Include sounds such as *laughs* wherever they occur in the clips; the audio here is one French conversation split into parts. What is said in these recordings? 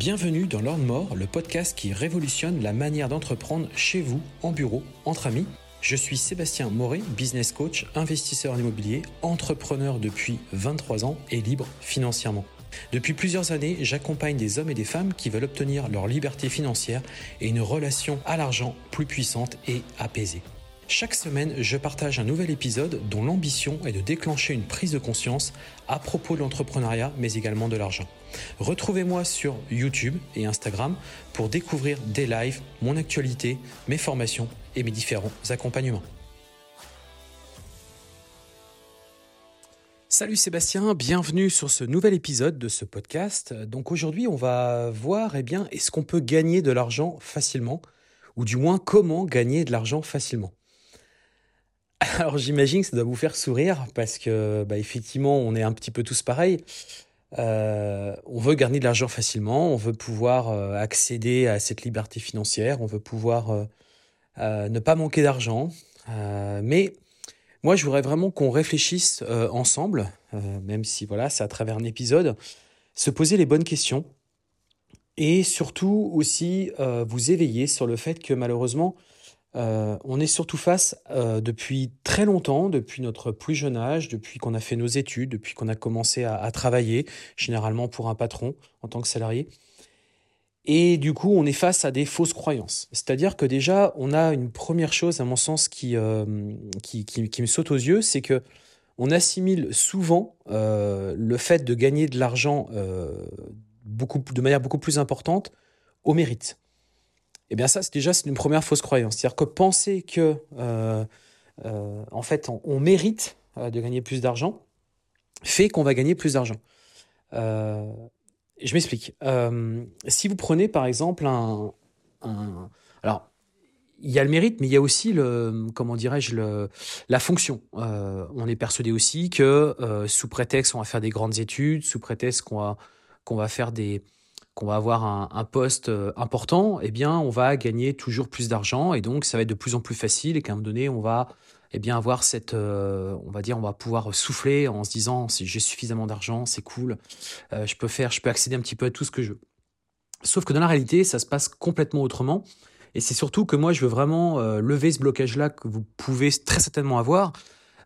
Bienvenue dans Lord More, le podcast qui révolutionne la manière d'entreprendre chez vous, en bureau, entre amis. Je suis Sébastien Moret, business coach, investisseur en immobilier, entrepreneur depuis 23 ans et libre financièrement. Depuis plusieurs années, j'accompagne des hommes et des femmes qui veulent obtenir leur liberté financière et une relation à l'argent plus puissante et apaisée. Chaque semaine, je partage un nouvel épisode dont l'ambition est de déclencher une prise de conscience à propos de l'entrepreneuriat, mais également de l'argent. Retrouvez-moi sur YouTube et Instagram pour découvrir des lives, mon actualité, mes formations et mes différents accompagnements. Salut Sébastien, bienvenue sur ce nouvel épisode de ce podcast. Donc aujourd'hui, on va voir eh est-ce qu'on peut gagner de l'argent facilement ou du moins comment gagner de l'argent facilement? Alors j'imagine que ça doit vous faire sourire parce que bah, effectivement on est un petit peu tous pareils. Euh, on veut gagner de l'argent facilement, on veut pouvoir euh, accéder à cette liberté financière, on veut pouvoir euh, ne pas manquer d'argent. mais moi je voudrais vraiment qu'on réfléchisse ensemble, même si voilà c'est à travers un épisode, se poser les bonnes questions et surtout aussi vous éveiller sur le fait que malheureusement euh, on est surtout face euh, depuis très longtemps, depuis notre plus jeune âge, depuis qu'on a fait nos études, depuis qu'on a commencé à, travailler, généralement pour un patron en tant que salarié. Et du coup, on est face à des fausses croyances. C'est-à-dire que déjà, on a une première chose, à mon sens, qui, euh, qui, me saute aux yeux, c'est que on assimile souvent le fait de gagner de l'argent beaucoup, de manière beaucoup plus importante au mérite. Eh bien ça, c'est déjà c'est une première fausse croyance. C'est-à-dire que penser que, euh, euh, en fait, on, mérite euh, de gagner plus d'argent fait qu'on va gagner plus d'argent. je m'explique. si vous prenez par exemple un, alors il y a le mérite, mais il y a aussi le, comment dirais-je, le, la fonction. on est persuadé aussi que sous prétexte qu'on va faire des grandes études, sous prétexte qu'on va, qu'on va faire des, qu'on va avoir un, poste euh, important, eh bien, on va gagner toujours plus d'argent et donc ça va être de plus en plus facile et qu'à un moment donné, on va eh bien avoir cette, euh, on va dire, on va pouvoir souffler en se disant, si j'ai suffisamment d'argent, c'est cool, euh, je peux faire, je peux accéder un petit peu à tout ce que je veux. Sauf que dans la réalité, ça se passe complètement autrement. Et c'est surtout que moi, je veux vraiment lever ce blocage-là que vous pouvez très certainement avoir.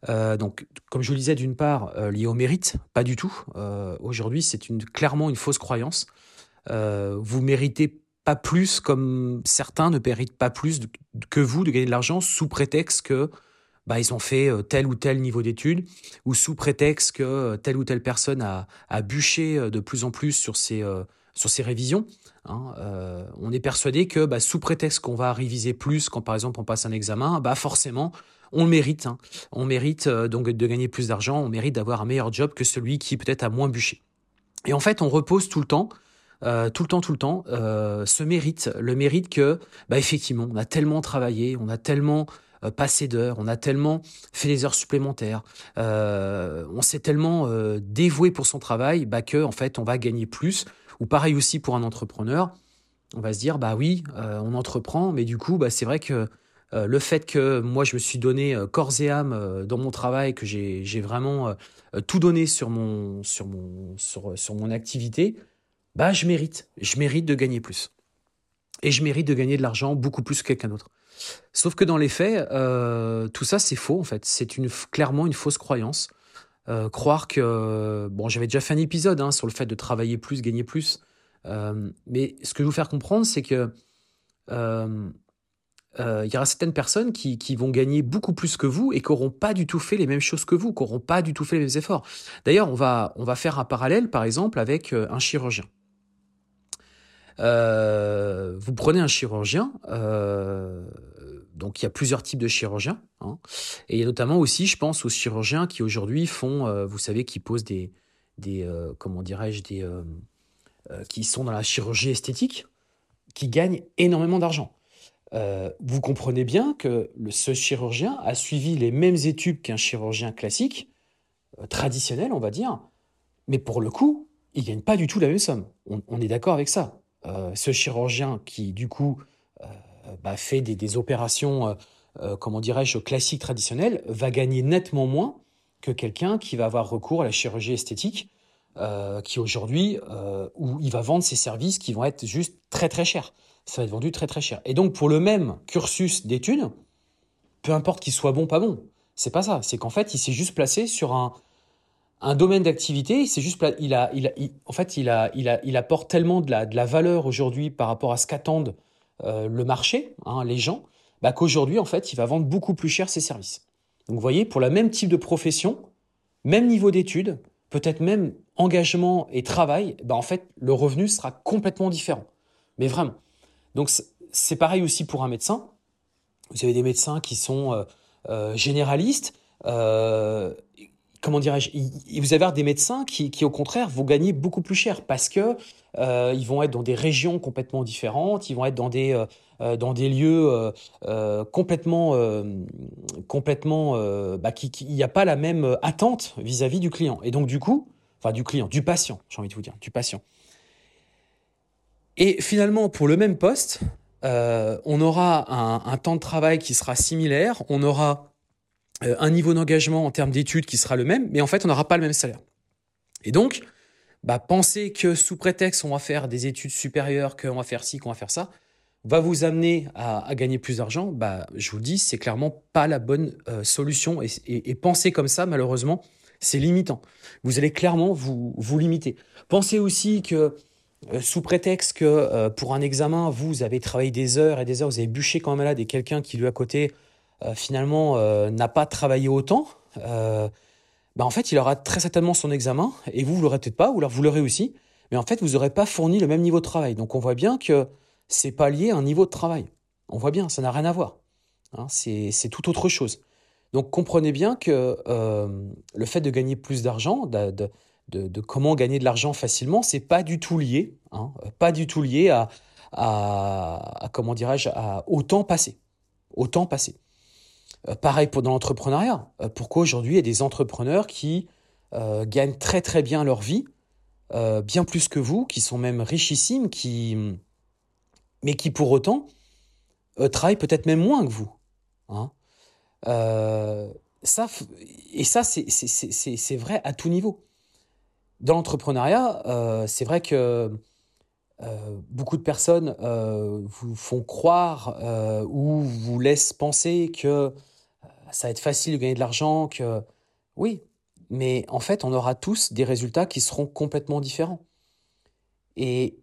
donc, comme je le disais, d'une part, lié au mérite, pas du tout. Aujourd'hui, c'est clairement une fausse croyance. Euh, vous méritez pas plus, comme certains ne méritent pas plus que vous de gagner de l'argent sous prétexte que bah, ils ont fait euh, tel ou tel niveau d'études, ou sous prétexte que euh, telle ou telle personne a, a bûché de plus en plus sur ses, sur ses révisions. Hein. on est persuadé que bah, sous prétexte qu'on va réviser plus quand par exemple on passe un examen, bah forcément on le mérite. Hein. On mérite donc de gagner plus d'argent, on mérite d'avoir un meilleur job que celui qui peut-être a moins bûché. Et en fait, on repose tout le temps euh, tout le temps, tout le temps, euh, ce mérite, le mérite que, bah effectivement, on a tellement travaillé, on a tellement euh, passé d'heures, on a tellement fait des heures supplémentaires, on s'est tellement dévoué pour son travail, bah que en fait, on va gagner plus. Ou pareil aussi pour un entrepreneur, on va se dire, bah oui, on entreprend, mais du coup, bah c'est vrai que le fait que moi je me suis donné corps et âme dans mon travail, que j'ai vraiment tout donné sur mon sur mon sur mon activité, bah je mérite, je mérite de gagner plus. Et je mérite de gagner de l'argent beaucoup plus que quelqu'un d'autre. Sauf que dans les faits, euh, tout ça c'est faux en fait. C'est une, clairement une fausse croyance. Euh, croire que bon, j'avais déjà fait un épisode hein, sur le fait de travailler plus, gagner plus. Euh, mais ce que je veux faire comprendre, c'est que il y aura certaines personnes qui, qui, vont gagner beaucoup plus que vous et qui n'auront pas du tout fait les mêmes choses que vous, qui n'auront pas du tout fait les mêmes efforts. D'ailleurs, on va, on va faire un parallèle, par exemple, avec un chirurgien. Euh, vous prenez un chirurgien, euh, donc il y a plusieurs types de chirurgiens, hein, et il y a notamment aussi, je pense, aux chirurgiens qui aujourd'hui font, euh, vous savez, qui posent des, des comment dirais-je, des, qui sont dans la chirurgie esthétique, qui gagnent énormément d'argent. vous comprenez bien que ce chirurgien a suivi les mêmes études qu'un chirurgien classique, traditionnel, on va dire, mais pour le coup, il gagne pas du tout la même somme. on est d'accord avec ça. Euh, ce chirurgien qui, du coup, euh, bah, fait des, opérations, euh, comment dirais-je, classiques, traditionnelles, va gagner nettement moins que quelqu'un qui va avoir recours à la chirurgie esthétique qui aujourd'hui, où il va vendre ses services qui vont être juste très très chers. Ça va être vendu très très cher. Et donc pour le même cursus d'études, peu importe qu'il soit bon, pas bon, c'est pas ça. C'est qu'en fait, il s'est juste placé sur un, un domaine d'activité, c'est juste, il a, en fait, il apporte tellement de la, de la valeur aujourd'hui par rapport à ce qu'attendent euh, le marché, hein, les gens, bah, qu'aujourd'hui, en fait, il va vendre beaucoup plus cher ses services. Donc, vous voyez, pour le même type de profession, même niveau d'études, peut-être même engagement et travail, bah, en fait, le revenu sera complètement différent. Mais vraiment. Donc, c'est pareil aussi pour un médecin. Vous avez des médecins qui sont euh, euh, généralistes comment dirais-je, vous avez des médecins qui, au contraire, vont gagner beaucoup plus cher parce que euh, ils vont être dans des régions complètement différentes, ils vont être dans des euh, euh, dans des lieux complètement complètement bah, qui il n'y a pas la même attente vis-à-vis du client et donc du coup, enfin du client, du patient, j'ai envie de vous dire, du patient. Et finalement, pour le même poste, on aura un, un temps de travail qui sera similaire, on aura un niveau d'engagement en termes d'études qui sera le même, mais en fait, on n'aura pas le même salaire. Et donc, bah, penser que sous prétexte on va faire des études supérieures, qu'on va faire ci, qu'on va faire ça, va vous amener à, gagner plus d'argent, bah, je vous le dis, c'est clairement pas la bonne euh, solution. Et, penser comme ça, malheureusement, c'est limitant. Vous allez clairement vous, vous limiter. Pensez aussi que euh, sous prétexte que pour un examen, vous avez travaillé des heures et des heures, vous avez bûché comme un malade et quelqu'un qui lui à côté euh, finalement euh, n'a pas travaillé autant, euh, bah en fait, il aura très certainement son examen et vous, vous l'aurez peut-être pas, ou alors vous l'aurez aussi, mais en fait, vous n'aurez pas fourni le même niveau de travail. Donc, on voit bien que c'est pas lié à un niveau de travail. On voit bien, ça n'a rien à voir. Hein, c'est tout autre chose. Donc, comprenez bien que le fait de gagner plus d'argent, de, comment gagner de l'argent facilement, c'est pas du tout lié, hein, pas du tout lié à, à, à comment dirais-je, passé, au temps passé. Euh, pareil pour dans l'entrepreneuriat. Euh, pourquoi aujourd'hui il y a des entrepreneurs qui euh, gagnent très très bien leur vie, bien plus que vous, qui sont même richissimes, qui, mais qui pour autant travaillent peut-être même moins que vous. Hein. ça, et ça, c'est vrai à tout niveau. Dans l'entrepreneuriat, c'est vrai que beaucoup de personnes vous font croire ou vous laissent penser que ça va être facile de gagner de l'argent, que oui, mais en fait, on aura tous des résultats qui seront complètement différents. Et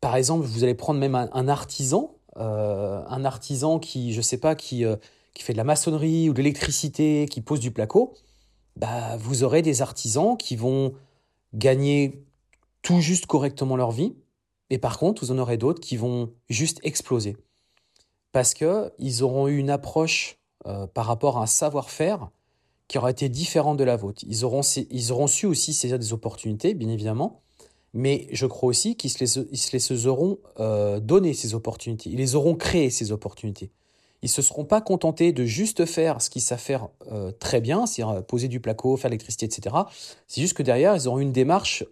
par exemple, vous allez prendre même un, artisan, euh, un artisan qui, je sais pas, qui, euh, qui fait de la maçonnerie ou de l'électricité, qui pose du placo, bah, vous aurez des artisans qui vont gagner tout juste correctement leur vie, et par contre, vous en aurez d'autres qui vont juste exploser. Parce qu'ils auront eu une approche euh, par rapport à un savoir-faire qui aura été différent de la vôtre. Ils auront, ils auront su aussi saisir des opportunités, bien évidemment, mais je crois aussi qu'ils se les, se les auront euh, ces opportunités. Ils les auront créées, ces opportunités. Ils ne se seront pas contentés de juste faire ce qu'ils savent faire euh, très bien, c'est-à-dire poser du placo, faire l'électricité, etc. C'est juste que derrière, ils auront une démarche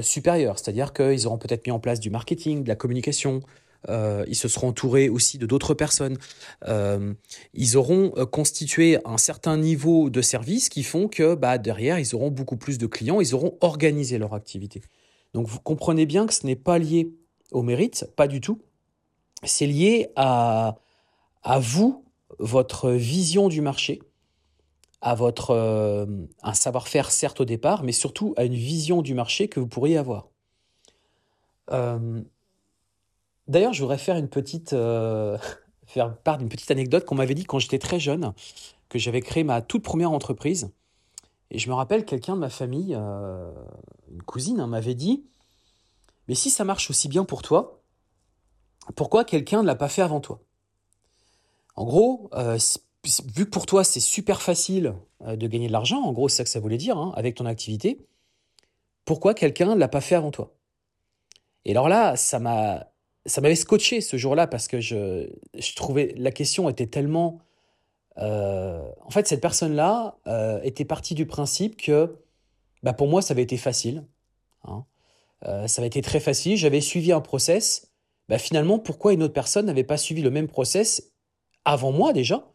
supérieure, c'est-à-dire qu'ils auront peut-être mis en place du marketing, de la communication, euh, ils se seront entourés aussi de d'autres personnes. Euh, ils auront euh, constitué un certain niveau de service qui font que bah, derrière, ils auront beaucoup plus de clients, ils auront organisé leur activité. Donc vous comprenez bien que ce n'est pas lié au mérite, pas du tout. C'est lié à, vous, votre vision du marché, à votre un savoir-faire certes au départ, mais surtout à une vision du marché que vous pourriez avoir. D'ailleurs, je voudrais faire une petite, euh, *laughs* faire part d'une petite anecdote qu'on m'avait dit quand j'étais très jeune, que j'avais créé ma toute première entreprise. Et je me rappelle, quelqu'un de ma famille, euh, une cousine, hein, m'avait dit Mais si ça marche aussi bien pour toi, pourquoi quelqu'un ne l'a pas fait avant toi? En gros, euh, vu que pour toi c'est super facile de gagner de l'argent, en gros c'est ça que ça voulait dire, hein, avec ton activité, pourquoi quelqu'un ne l'a pas fait avant toi? Et alors là, ça m'a ça m'avait scotché ce jour-là parce que je, trouvais la question était tellement. Euh, en fait, cette personne-là euh, était partie du principe que bah, pour moi, ça avait été facile. Hein. Euh, ça avait été très facile. J'avais suivi un process. Bah, finalement, pourquoi une autre personne n'avait pas suivi le même process avant moi déjà?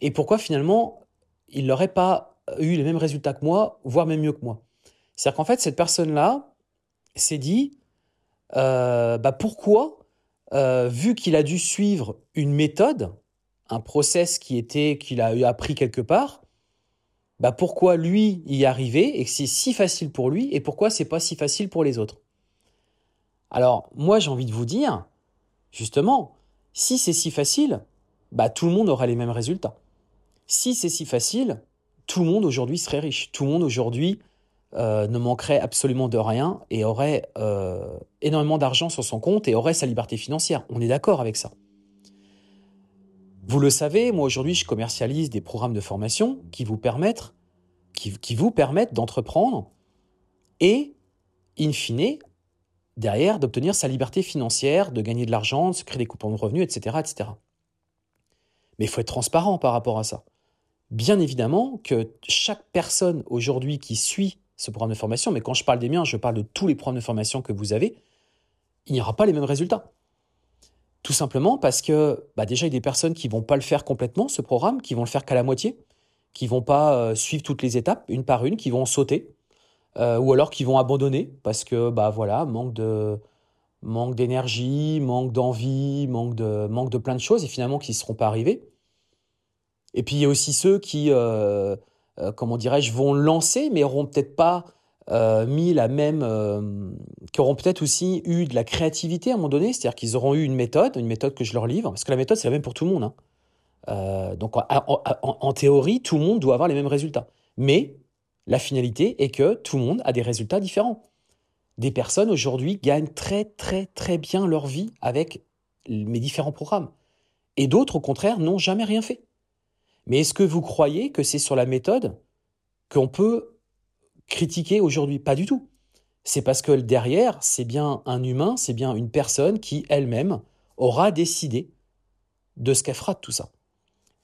Et pourquoi finalement, il n'aurait pas eu les mêmes résultats que moi, voire même mieux que moi? C'est-à-dire qu'en fait, cette personne-là s'est dit, euh, bah pourquoi, euh, vu qu'il a dû suivre une méthode, un process qui était qu'il a appris quelque part, bah pourquoi lui y arriver et que c'est si facile pour lui et pourquoi c'est pas si facile pour les autres? Alors moi j'ai envie de vous dire, justement, si c'est si facile, bah tout le monde aura les mêmes résultats. Si c'est si facile, tout le monde aujourd'hui serait riche. Tout le monde aujourd'hui euh, ne manquerait absolument de rien et aurait euh, énormément d'argent sur son compte et aurait sa liberté financière. On est d'accord avec ça. Vous le savez, moi aujourd'hui je commercialise des programmes de formation qui vous permettent, qui, permettent d'entreprendre et, in fine, derrière, d'obtenir sa liberté financière, de gagner de l'argent, de se créer des coupons de revenus, etc. etc. Mais il faut être transparent par rapport à ça. Bien évidemment que chaque personne aujourd'hui qui suit ce programme de formation, mais quand je parle des miens, je parle de tous les programmes de formation que vous avez, il n'y aura pas les mêmes résultats. Tout simplement parce que bah déjà, il y a des personnes qui vont pas le faire complètement, ce programme, qui vont le faire qu'à la moitié, qui vont pas euh, suivre toutes les étapes, une par une, qui vont sauter, euh, ou alors qui vont abandonner parce que bah voilà, manque de manque d'énergie, manque d'envie, manque de manque de plein de choses et finalement qui ne seront pas arrivés. Et puis il y a aussi ceux qui euh, comment dirais-je, vont lancer, mais auront peut-être pas euh, mis la même, euh, qui auront peut-être aussi eu de la créativité à un moment donné, c'est-à-dire qu'ils auront eu une méthode, une méthode que je leur livre, parce que la méthode c'est la même pour tout le monde. Hein. donc en, théorie, tout le monde doit avoir les mêmes résultats. Mais la finalité est que tout le monde a des résultats différents. Des personnes aujourd'hui gagnent très très très bien leur vie avec mes différents programmes. Et d'autres, au contraire, n'ont jamais rien fait. Mais est-ce que vous croyez que c'est sur la méthode qu'on peut critiquer aujourd'hui? Pas du tout. C'est parce que derrière, c'est bien un humain, c'est bien une personne qui elle-même aura décidé de ce qu'elle fera de tout ça.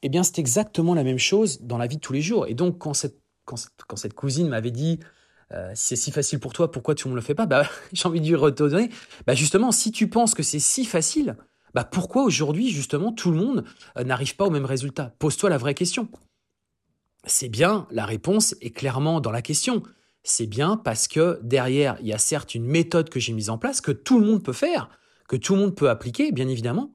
Eh bien, c'est exactement la même chose dans la vie de tous les jours. Et donc, quand cette, quand, cette cousine m'avait dit euh, si c'est si facile pour toi, pourquoi tu ne me le fais pas? Bah, *laughs* J'ai envie de lui retourner. Bah, justement, si tu penses que c'est si facile, bah pourquoi aujourd'hui, justement, tout le monde euh, n'arrive pas au même résultat? Pose-toi la vraie question. C'est bien, la réponse est clairement dans la question. C'est bien parce que derrière, il y a certes une méthode que j'ai mise en place, que tout le monde peut faire, que tout le monde peut appliquer, bien évidemment.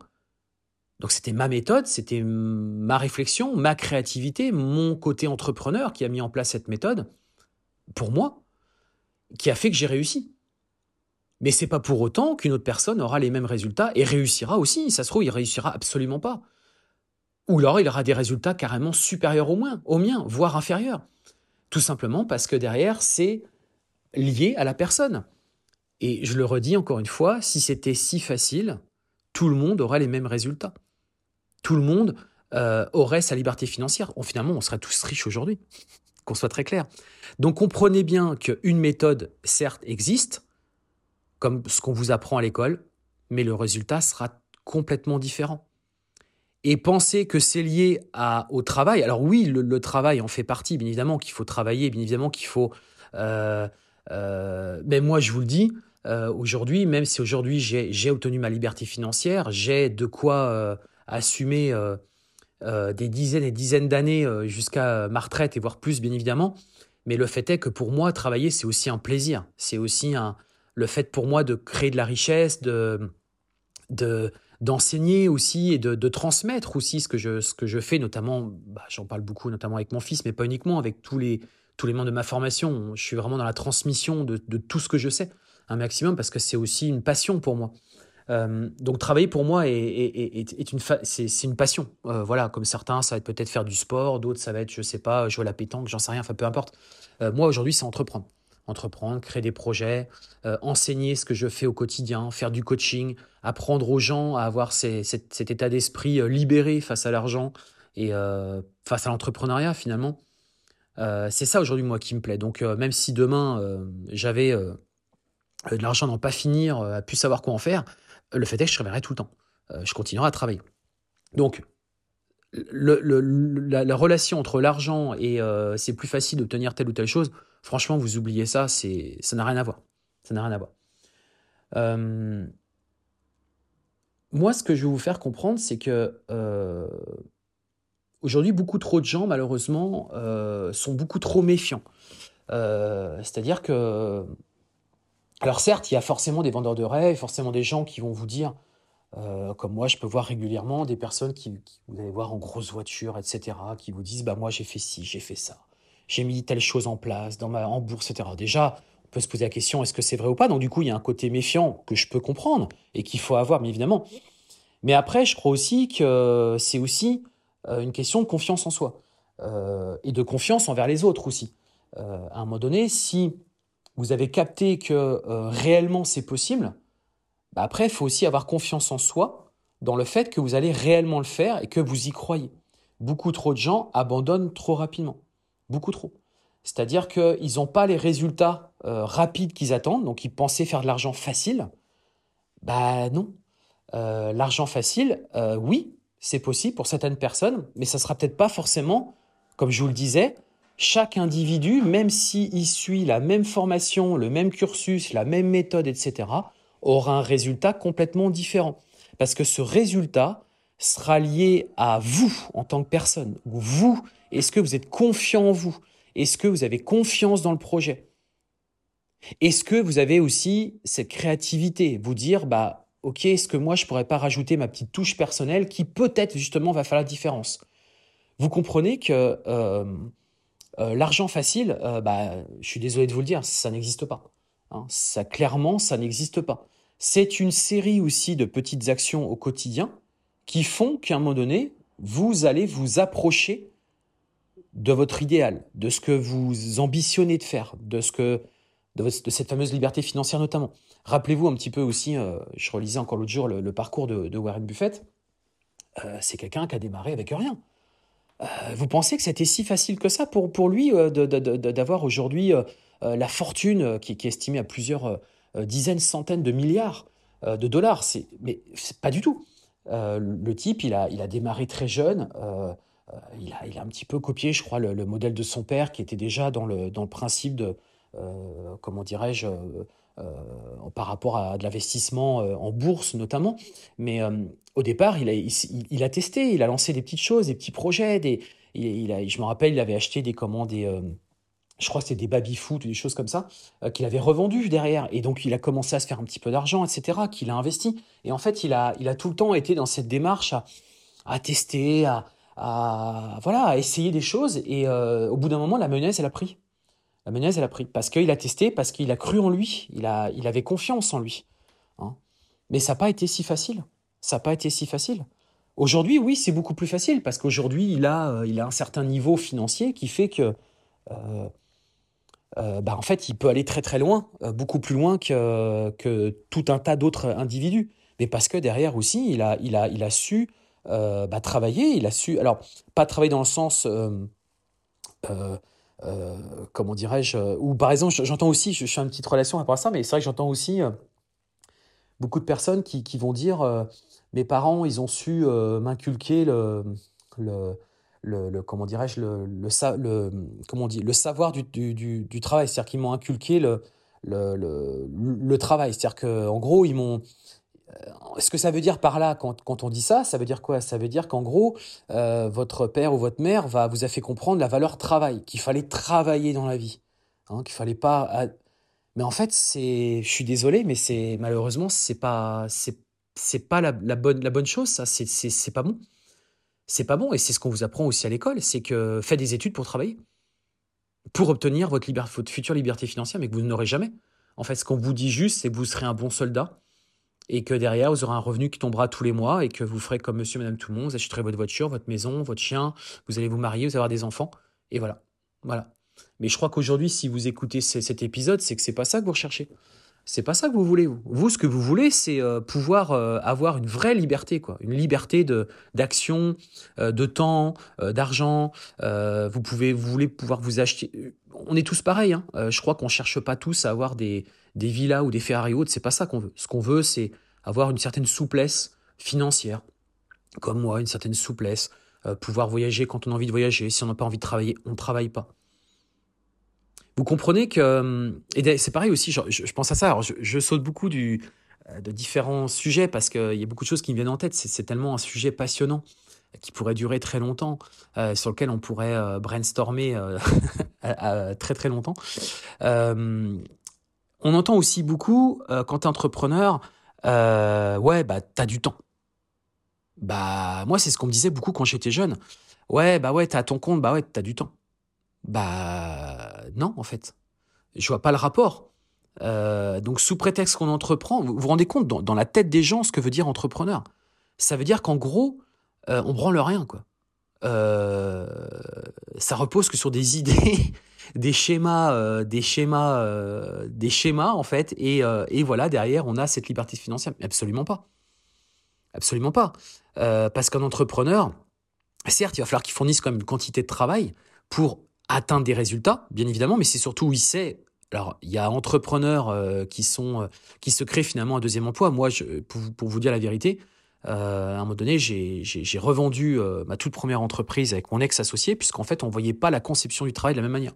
Donc c'était ma méthode, c'était ma réflexion, ma créativité, mon côté entrepreneur qui a mis en place cette méthode, pour moi, qui a fait que j'ai réussi. Mais c'est pas pour autant qu'une autre personne aura les mêmes résultats et réussira aussi. Ça se trouve, il réussira absolument pas. Ou alors il aura des résultats carrément supérieurs au moins, au mien, voire inférieurs. Tout simplement parce que derrière, c'est lié à la personne. Et je le redis encore une fois, si c'était si facile, tout le monde aurait les mêmes résultats. Tout le monde euh, aurait sa liberté financière. finalement, on serait tous riches aujourd'hui, *laughs* qu'on soit très clair. Donc comprenez bien qu'une méthode, certes, existe, comme ce qu'on vous apprend à l'école, mais le résultat sera complètement différent. Et penser que c'est lié au travail, alors oui, le, travail en fait partie, bien évidemment qu'il faut travailler, bien évidemment qu'il faut... Euh, euh, mais moi, je vous le dis, euh, aujourd'hui, même si aujourd'hui j'ai obtenu ma liberté financière, j'ai de quoi assumer des dizaines et dizaines d'années jusqu'à ma retraite et voire plus, bien évidemment. Mais le fait est que pour moi, travailler, c'est aussi un plaisir. C'est aussi un, le fait pour moi de créer de la richesse, de, d'enseigner aussi et de, transmettre aussi ce que je, ce que je fais, notamment, bah, j'en parle beaucoup, notamment avec mon fils, mais pas uniquement, avec tous les, tous les membres de ma formation. Je suis vraiment dans la transmission de, tout ce que je sais, un maximum, parce que c'est aussi une passion pour moi. Euh, donc travailler pour moi est, est, une, c'est, une passion. Euh, voilà, comme certains, ça va être peut-être faire du sport, d'autres, ça va être, je sais pas, jouer à la pétanque, j'en sais rien, enfin peu importe. Euh, moi, aujourd'hui, c'est entreprendre entreprendre, créer des projets, euh, enseigner ce que je fais au quotidien, faire du coaching, apprendre aux gens à avoir cet, état d'esprit euh, libéré face à l'argent et euh, face à l'entrepreneuriat finalement. c'est ça aujourd'hui moi qui me plaît. Donc même si demain j'avais de l'argent n'en pas finir, à plus savoir quoi en faire, le fait est que je travaillerai tout le temps. je continuerai à travailler. Donc la, relation entre l'argent et c'est plus facile d'obtenir telle ou telle chose, Franchement, vous oubliez ça, c'est, ça n'a rien à voir. Euh, moi, ce que je vais vous faire comprendre, c'est que euh, aujourd'hui, beaucoup trop de gens, malheureusement, euh, sont beaucoup trop méfiants. C'est-à-dire que, alors certes, il y a forcément des vendeurs de rêves, forcément des gens qui vont vous dire, comme moi, je peux voir régulièrement des personnes qui, vous allez voir en grosse voiture, etc., qui vous disent, bah moi j'ai fait ci, j'ai fait ça, j'ai mis telle chose en place dans ma en bourse, etc. Déjà, on peut se poser la question, est-ce que c'est vrai ou pas? Donc du coup, il y a un côté méfiant que je peux comprendre et qu'il faut avoir, bien évidemment. Mais après, je crois aussi que c'est aussi euh, une question de confiance en soi euh, et de confiance envers les autres aussi. Euh, à un moment donné, si vous avez capté que réellement c'est possible, bah après, il faut aussi avoir confiance en soi dans le fait que vous allez réellement le faire et que vous y croyez. Beaucoup trop de gens abandonnent trop rapidement. Beaucoup trop. C'est-à-dire qu'ils n'ont pas les résultats rapides qu'ils attendent, donc ils pensaient faire de l'argent facile. Bah non, euh, l'argent facile, euh, oui, c'est possible pour certaines personnes, mais ça sera peut-être pas forcément, comme je vous le disais, chaque individu, même s'il suit la même formation, le même cursus, la même méthode, etc., aura un résultat complètement différent. Parce que ce résultat sera lié à vous en tant que personne. Vous, est-ce que vous êtes confiant en vous? Est-ce que vous avez confiance dans le projet? Est-ce que vous avez aussi cette créativité? Vous dire, bah, ok, est-ce que moi je pourrais pas rajouter ma petite touche personnelle qui peut-être justement va faire la différence? Vous comprenez que euh, euh, l'argent facile, euh, bah, je suis désolé de vous le dire, ça n'existe pas. Hein. ça clairement, ça n'existe pas. C'est une série aussi de petites actions au quotidien qui font qu'à un moment donné, vous allez vous approcher de votre idéal, de ce que vous ambitionnez de faire, de ce que de, cette fameuse liberté financière notamment. Rappelez-vous un petit peu aussi, euh, je relisais encore l'autre jour le, parcours de, Warren Buffett. Euh, c'est quelqu'un qui a démarré avec rien. Euh, vous pensez que c'était si facile que ça pour, pour lui d'avoir aujourd'hui la fortune qui, est estimée à plusieurs dizaines, centaines de milliards de dollars? Mais pas du tout. le type, il a, il a démarré très jeune. Il, a, il a un petit peu copié, je crois, le, modèle de son père qui était déjà dans le, dans le principe de, comment dirais-je, euh, par rapport à de l'investissement euh, en bourse notamment. Mais euh, au départ, il a, testé, il a lancé des petites choses, des petits projets. Je me rappelle, il avait acheté des commandes, des, je crois que c'était des baby-foot ou des choses comme ça, qu'il avait revendu derrière. Et donc, il a commencé à se faire un petit peu d'argent, etc., qu'il a investi. Et en fait, il a, il a tout le temps été dans cette démarche à tester, à, à, voilà, à essayer des choses. Et au bout d'un moment, la menace, elle a pris. La mayonnaise, elle a pris. Parce qu'il a testé, parce qu'il a cru en lui. Il, a, il avait confiance en lui. Hein. Mais ça n'a pas été si facile. Ça n'a pas été si facile. Aujourd'hui, oui, c'est beaucoup plus facile parce qu'aujourd'hui, il a, euh, il a un certain niveau financier qui fait que, euh, euh, bah, en fait, il peut aller très très loin, beaucoup plus loin que, que tout un tas d'autres individus. Mais parce que derrière aussi, il a, il a, il a su bah, travailler, il a su, alors pas travailler dans le sens euh, comment dirais-je, euh, ou par exemple, j'entends aussi, je, suis une petite relation par rapport à ça, mais c'est vrai que j'entends aussi euh, beaucoup de personnes qui, vont dire mes parents, ils ont su m'inculquer le, le, comment dirais-je, le, le, comment on le savoir du, du, du, travail, c'est-à-dire qu'ils m'ont inculqué le, le, le, travail, c'est-à-dire qu'en gros, ils m'ont euh, ce que ça veut dire par là, quand, on dit ça, ça veut dire quoi? Ça veut dire qu'en gros, euh, votre père ou votre mère va, vous a fait comprendre la valeur travail, qu'il fallait travailler dans la vie, hein, qu'il fallait pas. Mais en fait, c'est, je suis désolé, mais c'est malheureusement, c'est pas, c'est, pas la, bonne, la bonne chose. Ça, c'est, c'est, pas bon. C'est pas bon, et c'est ce qu'on vous apprend aussi à l'école, c'est que faites des études pour travailler, pour obtenir votre, votre future liberté financière, mais que vous n'aurez jamais. En fait, ce qu'on vous dit juste, c'est que vous serez un bon soldat et que derrière, vous aurez un revenu qui tombera tous les mois et que vous ferez comme monsieur, madame, tout le monde, vous achèterez votre voiture, votre maison, votre chien, vous allez vous marier, vous allez avoir des enfants, et voilà. Voilà. Mais je crois qu'aujourd'hui, si vous écoutez cet épisode, c'est que c'est pas ça que vous recherchez. C'est pas ça que vous voulez. Vous, ce que vous voulez, c'est euh, pouvoir euh, avoir une vraie liberté, quoi. Une liberté de d'action, euh, de temps, d'argent. vous pouvez, vous voulez pouvoir vous acheter. On est tous pareils. Hein. je crois qu'on cherche pas tous à avoir des des villas ou des Ferrari hautes, c'est pas ça qu'on veut. Ce qu'on veut, c'est avoir une certaine souplesse financière, comme moi, une certaine souplesse, pouvoir voyager quand on a envie de voyager. Si on n'a pas envie de travailler, on travaille pas. Vous comprenez que, euh, et c'est pareil aussi, je, pense à ça, alors je, saute beaucoup euh, de différents sujets parce qu'il y a beaucoup de choses qui me viennent en tête, c'est tellement un sujet passionnant qui pourrait durer très longtemps, sur lequel on pourrait brainstormer *laughs* très très longtemps. on entend aussi beaucoup quand tu es entrepreneur, ouais, bah t'as du temps. Bah moi c'est ce qu'on me disait beaucoup quand j'étais jeune. Ouais, bah ouais, t'as ton compte, bah ouais, t'as du temps. Bah non, en fait. Je vois pas le rapport. Euh, donc sous prétexte qu'on entreprend, vous vous rendez compte dans, la tête des gens ce que veut dire entrepreneur Ça veut dire qu'en gros, euh, on branle rien, quoi. Euh, ça repose que sur des *laughs* idées, des schémas, des schémas, des schémas en fait, et, et, voilà derrière on a cette liberté financière. Absolument pas, absolument pas, parce qu'un entrepreneur, certes, il va falloir qu'il fournisse quand même une quantité de travail pour atteindre des résultats, bien évidemment, mais c'est surtout où il sait. Alors, il y a entrepreneurs euh, qui sont euh, qui se créent finalement un deuxième emploi. Moi, je, pour, vous dire la vérité, euh, à un moment donné, j'ai revendu ma toute première entreprise avec mon ex-associé, puisqu'en fait, on voyait pas la conception du travail de la même manière.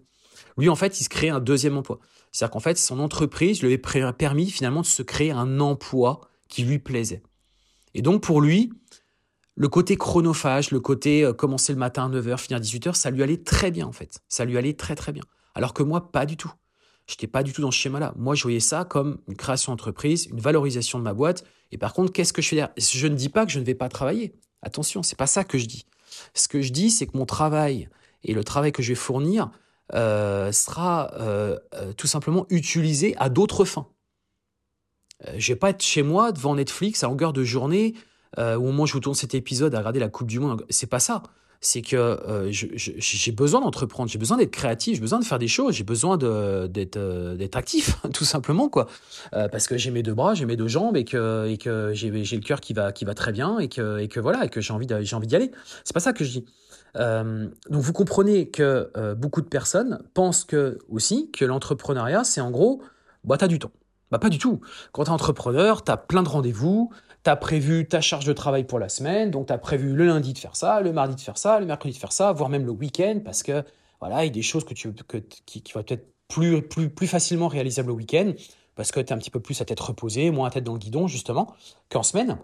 Lui, en fait, il se crée un deuxième emploi. C'est-à-dire qu'en fait, son entreprise lui avait permis finalement de se créer un emploi qui lui plaisait. Et donc, pour lui, le côté chronophage, le côté euh, commencer le matin à 9h, finir à 18h, ça lui allait très bien en fait. Ça lui allait très très bien. Alors que moi, pas du tout. Je n'étais pas du tout dans ce schéma-là. Moi, je voyais ça comme une création d'entreprise, une valorisation de ma boîte. Et par contre, qu'est-ce que je fais derrière? Je ne dis pas que je ne vais pas travailler. Attention, c'est pas ça que je dis. Ce que je dis, c'est que mon travail et le travail que je vais fournir euh, sera euh, tout simplement utilisé à d'autres fins. je vais pas être chez moi devant Netflix à longueur de journée euh, au moment où je vous tourne cet épisode à regarder la Coupe du Monde, c'est pas ça. C'est que euh, j'ai besoin d'entreprendre, j'ai besoin d'être créatif, j'ai besoin de faire des choses, j'ai besoin d'être euh, actif, *laughs* tout simplement, quoi. parce que j'ai mes deux bras, j'ai mes deux jambes et que, j'ai le cœur qui va, très bien et que, voilà, et que j'ai envie d'y aller. C'est pas ça que je dis. donc vous comprenez que beaucoup de personnes pensent que aussi que l'entrepreneuriat c'est en gros bah t'as du temps. Bah pas du tout. Quand tu es entrepreneur, tu as plein de rendez-vous, tu as prévu ta charge de travail pour la semaine, donc tu as prévu le lundi de faire ça, le mardi de faire ça, le mercredi de faire ça, voire même le week-end, parce que voilà, il y a des choses que tu, que, qui, qui vont être plus, plus, plus facilement réalisables au week-end, parce que tu es un petit peu plus à tête reposée, moins à tête dans le guidon, justement, qu'en semaine.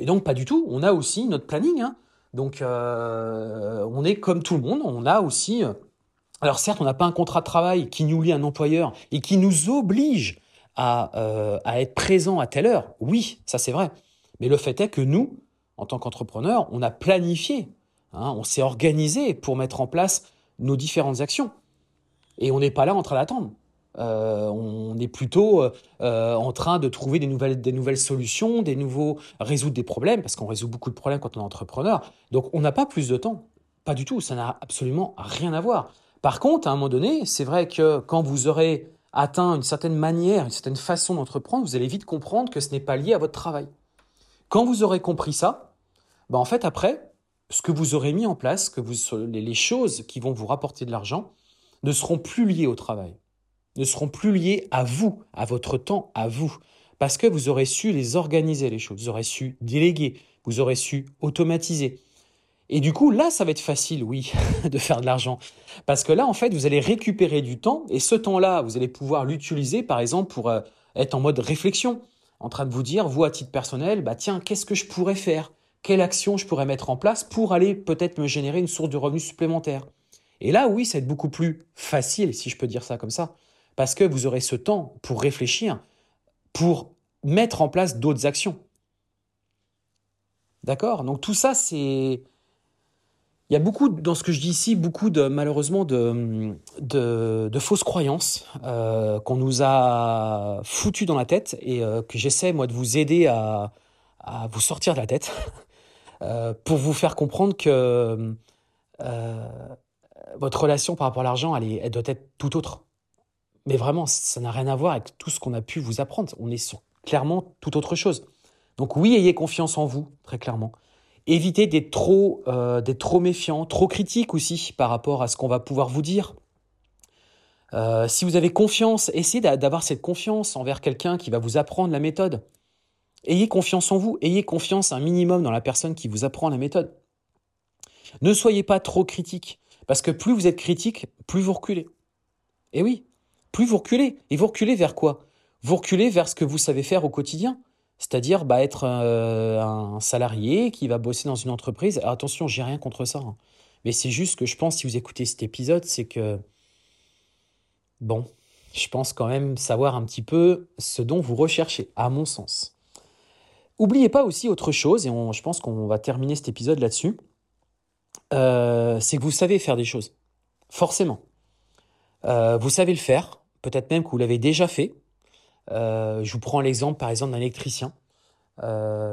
Et donc, pas du tout. On a aussi notre planning. Hein. Donc, euh, on est comme tout le monde. On a aussi. Euh, alors, certes, on n'a pas un contrat de travail qui nous lie à un employeur et qui nous oblige à, euh, à être présent à telle heure. Oui, ça c'est vrai. Mais le fait est que nous, en tant qu'entrepreneurs, on a planifié, hein, on s'est organisé pour mettre en place nos différentes actions. Et on n'est pas là en train d'attendre. Euh, on est plutôt euh, en train de trouver des nouvelles, des nouvelles solutions, des nouveaux résoudre des problèmes, parce qu'on résout beaucoup de problèmes quand on est entrepreneur. Donc on n'a pas plus de temps. Pas du tout. Ça n'a absolument rien à voir. Par contre, à un moment donné, c'est vrai que quand vous aurez atteint une certaine manière, une certaine façon d'entreprendre, vous allez vite comprendre que ce n'est pas lié à votre travail. Quand vous aurez compris ça, bah en fait après, ce que vous aurez mis en place, que vous, les choses qui vont vous rapporter de l'argent, ne seront plus liées au travail, ne seront plus liées à vous, à votre temps, à vous, parce que vous aurez su les organiser les choses, vous aurez su déléguer, vous aurez su automatiser. Et du coup, là, ça va être facile, oui, *laughs* de faire de l'argent. Parce que là, en fait, vous allez récupérer du temps et ce temps-là, vous allez pouvoir l'utiliser, par exemple, pour euh, être en mode réflexion en train de vous dire, vous à titre personnel, bah tiens, qu'est-ce que je pourrais faire? Quelle action je pourrais mettre en place pour aller peut-être me générer une source de revenus supplémentaire? Et là, oui, ça va être beaucoup plus facile, si je peux dire ça comme ça, parce que vous aurez ce temps pour réfléchir, pour mettre en place d'autres actions. D'accord? Donc tout ça, c'est il y a beaucoup, dans ce que je dis ici, beaucoup de, malheureusement, de, de, fausses croyances euh, qu'on nous a foutues dans la tête et euh, que j'essaie, moi, de vous aider à, à, vous sortir de la tête *laughs* euh, pour vous faire comprendre que votre relation par rapport à l'argent, elle, elle doit être tout autre. Mais vraiment, ça n'a rien à voir avec tout ce qu'on a pu vous apprendre. On est sur clairement tout autre chose. Donc oui, ayez confiance en vous, très clairement évitez d'être trop, euh, méfiant, trop critique aussi par rapport à ce qu'on va pouvoir vous dire. Euh, si vous avez confiance, essayez d'avoir cette confiance envers quelqu'un qui va vous apprendre la méthode. Ayez confiance en vous, ayez confiance un minimum dans la personne qui vous apprend la méthode. Ne soyez pas trop critique, parce que plus vous êtes critique, plus vous reculez. Et oui, plus vous reculez. Et vous reculez vers quoi? Vous reculez vers ce que vous savez faire au quotidien. C'est-à-dire bah, être euh, un salarié qui va bosser dans une entreprise. Attention, j'ai rien contre ça. Hein. Mais c'est juste que je pense, si vous écoutez cet épisode, c'est que Bon, je pense quand même savoir un petit peu ce dont vous recherchez, à mon sens. Oubliez pas aussi autre chose, et je pense qu'on va terminer cet épisode là-dessus, euh, c'est que vous savez faire des choses. Forcément. Euh, vous savez le faire, peut-être même que vous l'avez déjà fait. Euh, je vous prends l'exemple par exemple d'un électricien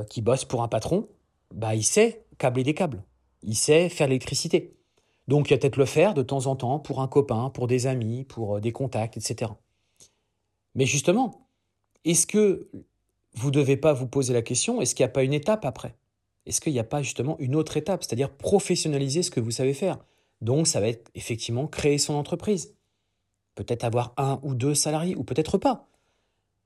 qui bosse pour un patron. Bah, il sait câbler des câbles, il sait faire l'électricité. Donc il va peut-être le faire de temps en temps pour un copain, pour des amis, pour des contacts, etc. Mais justement, est-ce que vous ne devez pas vous poser la question, est-ce qu'il n'y a pas une étape après? Est-ce qu'il n'y a pas justement une autre étape, c'est-à-dire professionnaliser ce que vous savez faire Donc ça va être effectivement créer son entreprise. Peut-être avoir un ou deux salariés, ou peut-être pas.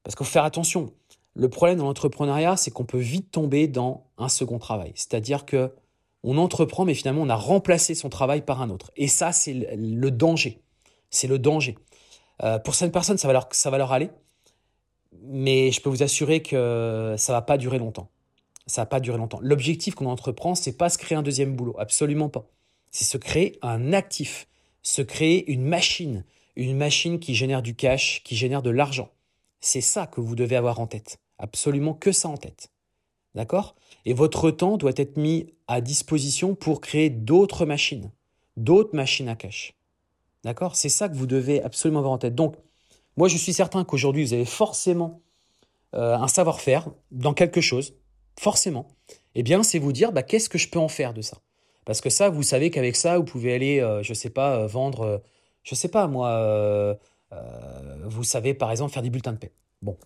Parce qu'il faut faire attention. Le problème dans l'entrepreneuriat, c'est qu'on peut vite tomber dans un second travail. C'est-à-dire que on entreprend, mais finalement, on a remplacé son travail par un autre. Et ça, c'est le danger. C'est le danger. Euh, pour certaines personnes, ça va, leur, ça va leur aller, mais je peux vous assurer que ça va pas durer longtemps. Ça va pas durer longtemps. L'objectif qu'on entreprend, c'est pas se créer un deuxième boulot, absolument pas. C'est se créer un actif, se créer une machine, une machine qui génère du cash, qui génère de l'argent. C'est ça que vous devez avoir en tête. Absolument que ça en tête. D'accord? Et votre temps doit être mis à disposition pour créer d'autres machines, d'autres machines à cash. D'accord? C'est ça que vous devez absolument avoir en tête. Donc, moi, je suis certain qu'aujourd'hui, vous avez forcément euh, un savoir-faire dans quelque chose, forcément. Eh bien, c'est vous dire, bah, qu'est-ce que je peux en faire de ça? Parce que ça, vous savez qu'avec ça, vous pouvez aller, euh, je ne sais pas, euh, vendre, je ne sais pas, moi, vous savez, par exemple, faire des bulletins de paix. Bon,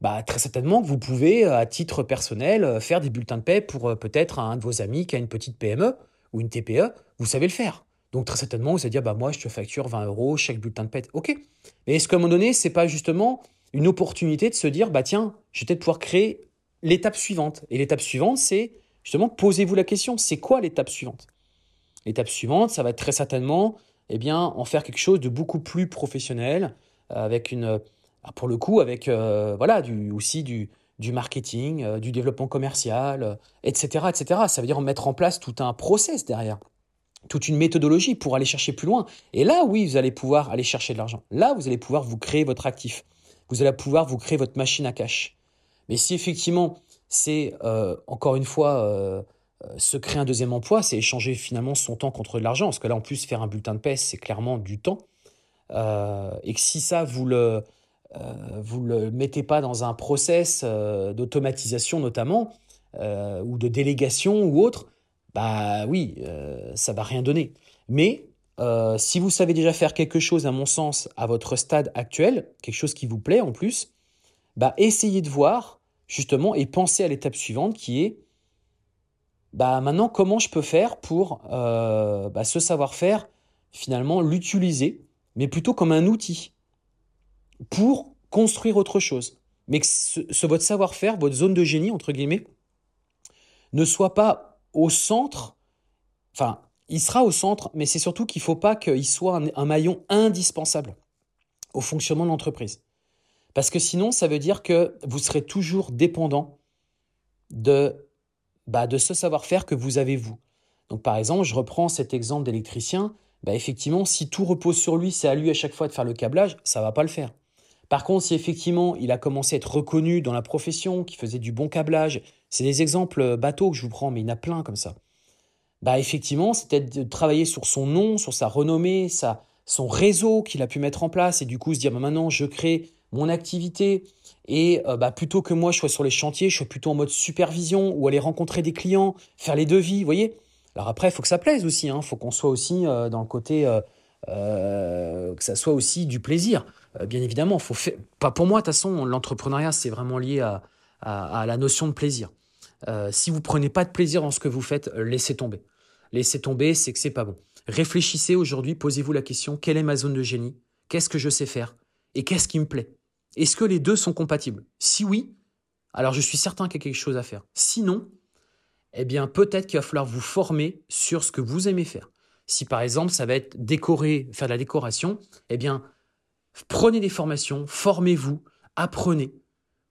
bah, très certainement vous pouvez, à titre personnel, faire des bulletins de paix pour peut-être un de vos amis qui a une petite PME ou une TPE. Vous savez le faire. Donc très certainement, vous allez dire, bah moi je te facture 20 euros chaque bulletin de paix. Ok. Mais est-ce qu'à un moment donné, c'est pas justement une opportunité de se dire, bah tiens, je vais peut-être pouvoir créer l'étape suivante. Et l'étape suivante, c'est justement, posez-vous la question, c'est quoi l'étape suivante? L'étape suivante, ça va être très certainement, eh bien, en faire quelque chose de beaucoup plus professionnel, euh, avec une, ah, pour le coup, avec euh, voilà, aussi du, du marketing, euh, du développement commercial, etc., etc. Ça veut dire mettre en place tout un process derrière toute une méthodologie pour aller chercher plus loin. Et là, oui, vous allez pouvoir aller chercher de l'argent. Là, vous allez pouvoir vous créer votre actif. Vous allez pouvoir vous créer votre machine à cash. Mais si effectivement, c'est euh, encore une fois euh, euh, se créer un deuxième emploi, c'est échanger finalement son temps contre de l'argent. Parce que là, en plus, faire un bulletin de paie, c'est clairement du temps. et que si ça, vous le, vous le mettez pas dans un process d'automatisation notamment, ou de délégation ou autre, bah oui, euh, ça va rien donner. Mais euh, si vous savez déjà faire quelque chose, à mon sens, à votre stade actuel, quelque chose qui vous plaît en plus, bah essayez de voir justement et pensez à l'étape suivante qui est bah maintenant comment je peux faire pour euh, bah, ce savoir-faire finalement l'utiliser, mais plutôt comme un outil pour construire autre chose. Mais que ce votre savoir-faire, votre zone de génie entre guillemets, ne soit pas au centre, enfin, il sera au centre, mais c'est surtout qu'il ne faut pas qu'il soit un, maillon indispensable au fonctionnement de l'entreprise. Parce que sinon, ça veut dire que vous serez toujours dépendant de, bah, de ce savoir-faire que vous avez vous. Donc par exemple, je reprends cet exemple d'électricien. Bah, effectivement, si tout repose sur lui, c'est à lui à chaque fois de faire le câblage, ça va pas le faire. Par contre, si effectivement il a commencé à être reconnu dans la profession, qu'il faisait du bon câblage, c'est des exemples euh, bateaux que je vous prends, mais il y en a plein comme ça. Bah effectivement, peut-être de travailler sur son nom, sur sa renommée, sa, son réseau qu'il a pu mettre en place, et du coup se dire bah, maintenant je crée mon activité, et euh, bah, plutôt que moi je sois sur les chantiers, je suis plutôt en mode supervision, ou aller rencontrer des clients, faire les devis, vous voyez Alors après, il faut que ça plaise aussi, il hein. faut qu'on soit aussi euh, dans le côté, que ça soit aussi du plaisir. Euh, bien évidemment, faut pas pour moi, de toute façon, l'entrepreneuriat, c'est vraiment lié à, la notion de plaisir. Euh, si vous prenez pas de plaisir dans ce que vous faites, euh, laissez tomber. Laissez tomber, c'est que c'est pas bon. Réfléchissez aujourd'hui, posez-vous la question quelle est ma zone de génie? Qu'est-ce que je sais faire? Et qu'est-ce qui me plaît? Est-ce que les deux sont compatibles? Si oui, alors je suis certain qu'il y a quelque chose à faire. Sinon, eh bien peut-être qu'il va falloir vous former sur ce que vous aimez faire. Si par exemple ça va être décorer, faire de la décoration, eh bien Prenez des formations, formez-vous, apprenez,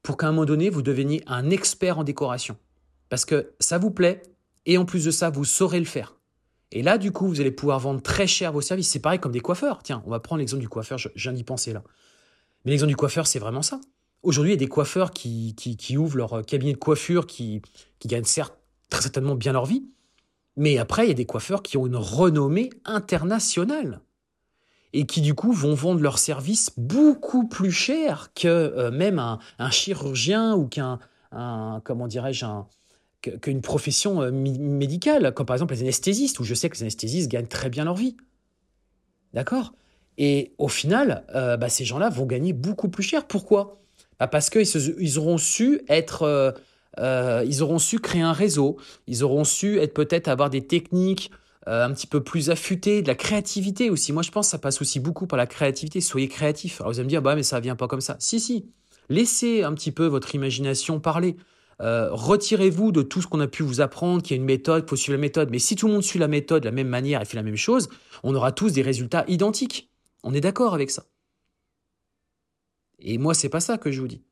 pour qu'à un moment donné, vous deveniez un expert en décoration. Parce que ça vous plaît, et en plus de ça, vous saurez le faire. Et là, du coup, vous allez pouvoir vendre très cher vos services. C'est pareil comme des coiffeurs. Tiens, on va prendre l'exemple du coiffeur, je, viens d'y penser là. Mais l'exemple du coiffeur, c'est vraiment ça. Aujourd'hui, il y a des coiffeurs qui, ouvrent leur cabinet de coiffure, qui, qui gagnent certes très certainement bien leur vie, mais après, il y a des coiffeurs qui ont une renommée internationale et qui du coup vont vendre leurs services beaucoup plus cher que euh, même un, chirurgien ou qu'un comment dirais-je qu'une profession euh, médicale, comme par exemple les anesthésistes, où je sais que les anesthésistes gagnent très bien leur vie. D'accord? Et au final, euh, bah, ces gens-là vont gagner beaucoup plus cher. Pourquoi? Bah, Parce qu'ils ils auront su être... ils auront su créer un réseau, ils auront su être peut-être avoir des techniques euh, un petit peu plus affûté, de la créativité aussi. Moi, je pense que ça passe aussi beaucoup par la créativité. Soyez créatif. Alors, vous allez me dire, bah, mais ça vient pas comme ça. Si, si. Laissez un petit peu votre imagination parler. Euh, retirez-vous de tout ce qu'on a pu vous apprendre, qu'il y a une méthode, qu'il faut suivre la méthode. Mais si tout le monde suit la méthode de la même manière et fait la même chose, on aura tous des résultats identiques. On est d'accord avec ça. Et moi, c'est pas ça que je vous dis.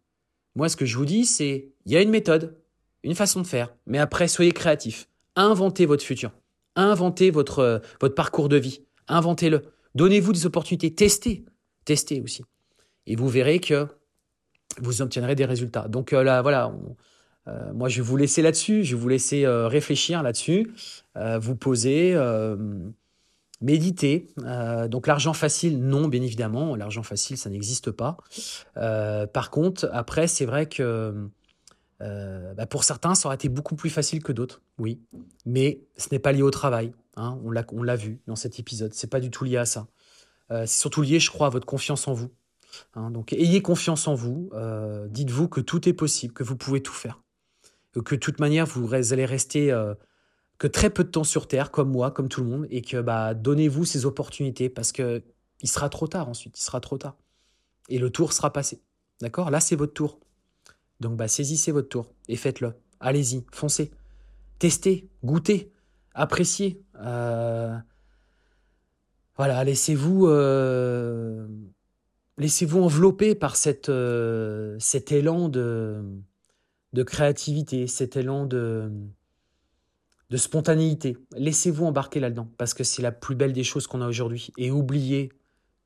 Moi, ce que je vous dis, c'est il y a une méthode, une façon de faire, mais après, soyez créatif. Inventez votre futur. Inventez votre, euh, votre parcours de vie. Inventez-le. Donnez-vous des opportunités. Testez. Testez aussi. Et vous verrez que vous obtiendrez des résultats. Donc euh, là, voilà. Euh, moi, je vais vous laisser là-dessus. Je vais vous laisser réfléchir là-dessus. vous poser. Méditer. donc l'argent facile, non, bien évidemment. L'argent facile, ça n'existe pas. par contre, après, c'est vrai que euh, bah, pour certains, ça aurait été beaucoup plus facile que d'autres, oui. Mais ce n'est pas lié au travail. Hein, on l'a vu dans cet épisode. C'est pas du tout lié à ça. Euh, c'est surtout lié, je crois, à votre confiance en vous. Hein. donc, ayez confiance en vous. Euh, dites-vous que tout est possible, que vous pouvez tout faire. Que de toute manière, vous allez rester que très peu de temps sur Terre, comme moi, comme tout le monde, et que bah, donnez-vous ces opportunités parce que il sera trop tard ensuite. Il sera trop tard. Et le tour sera passé. D'accord? Là, c'est votre tour. Donc bah, saisissez votre tour et faites-le. Allez-y, foncez. Testez, goûtez, appréciez. Euh, voilà, laissez-vous euh, laissez-vous envelopper par cette, euh, cet élan de, de créativité, cet élan de, de spontanéité. Laissez-vous embarquer là-dedans, parce que c'est la plus belle des choses qu'on a aujourd'hui. Et oubliez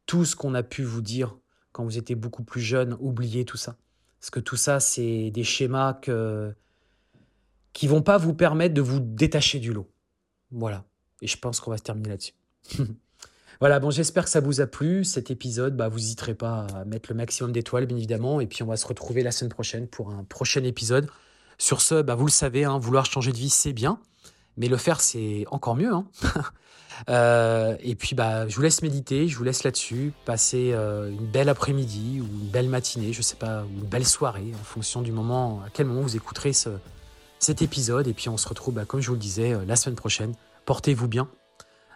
tout ce qu'on a pu vous dire quand vous étiez beaucoup plus jeune, oubliez tout ça. Parce que tout ça, c'est des schémas que, qui vont pas vous permettre de vous détacher du lot. Voilà. Et je pense qu'on va se terminer là-dessus. *laughs* voilà, bon, j'espère que ça vous a plu, cet épisode. Bah, vous n'hésiterez pas à mettre le maximum d'étoiles, bien évidemment. Et puis, on va se retrouver la semaine prochaine pour un prochain épisode. Sur ce, bah, vous le savez, hein, vouloir changer de vie, c'est bien. Mais le faire, c'est encore mieux. Hein. *laughs* Euh, et puis, bah, je vous laisse méditer, je vous laisse là-dessus, passer euh, une belle après-midi ou une belle matinée, je sais pas, ou une belle soirée, en fonction du moment, à quel moment vous écouterez ce, cet épisode. Et puis, on se retrouve, bah, comme je vous le disais, euh, la semaine prochaine. Portez-vous bien,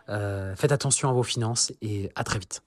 faites attention à vos finances et à très vite.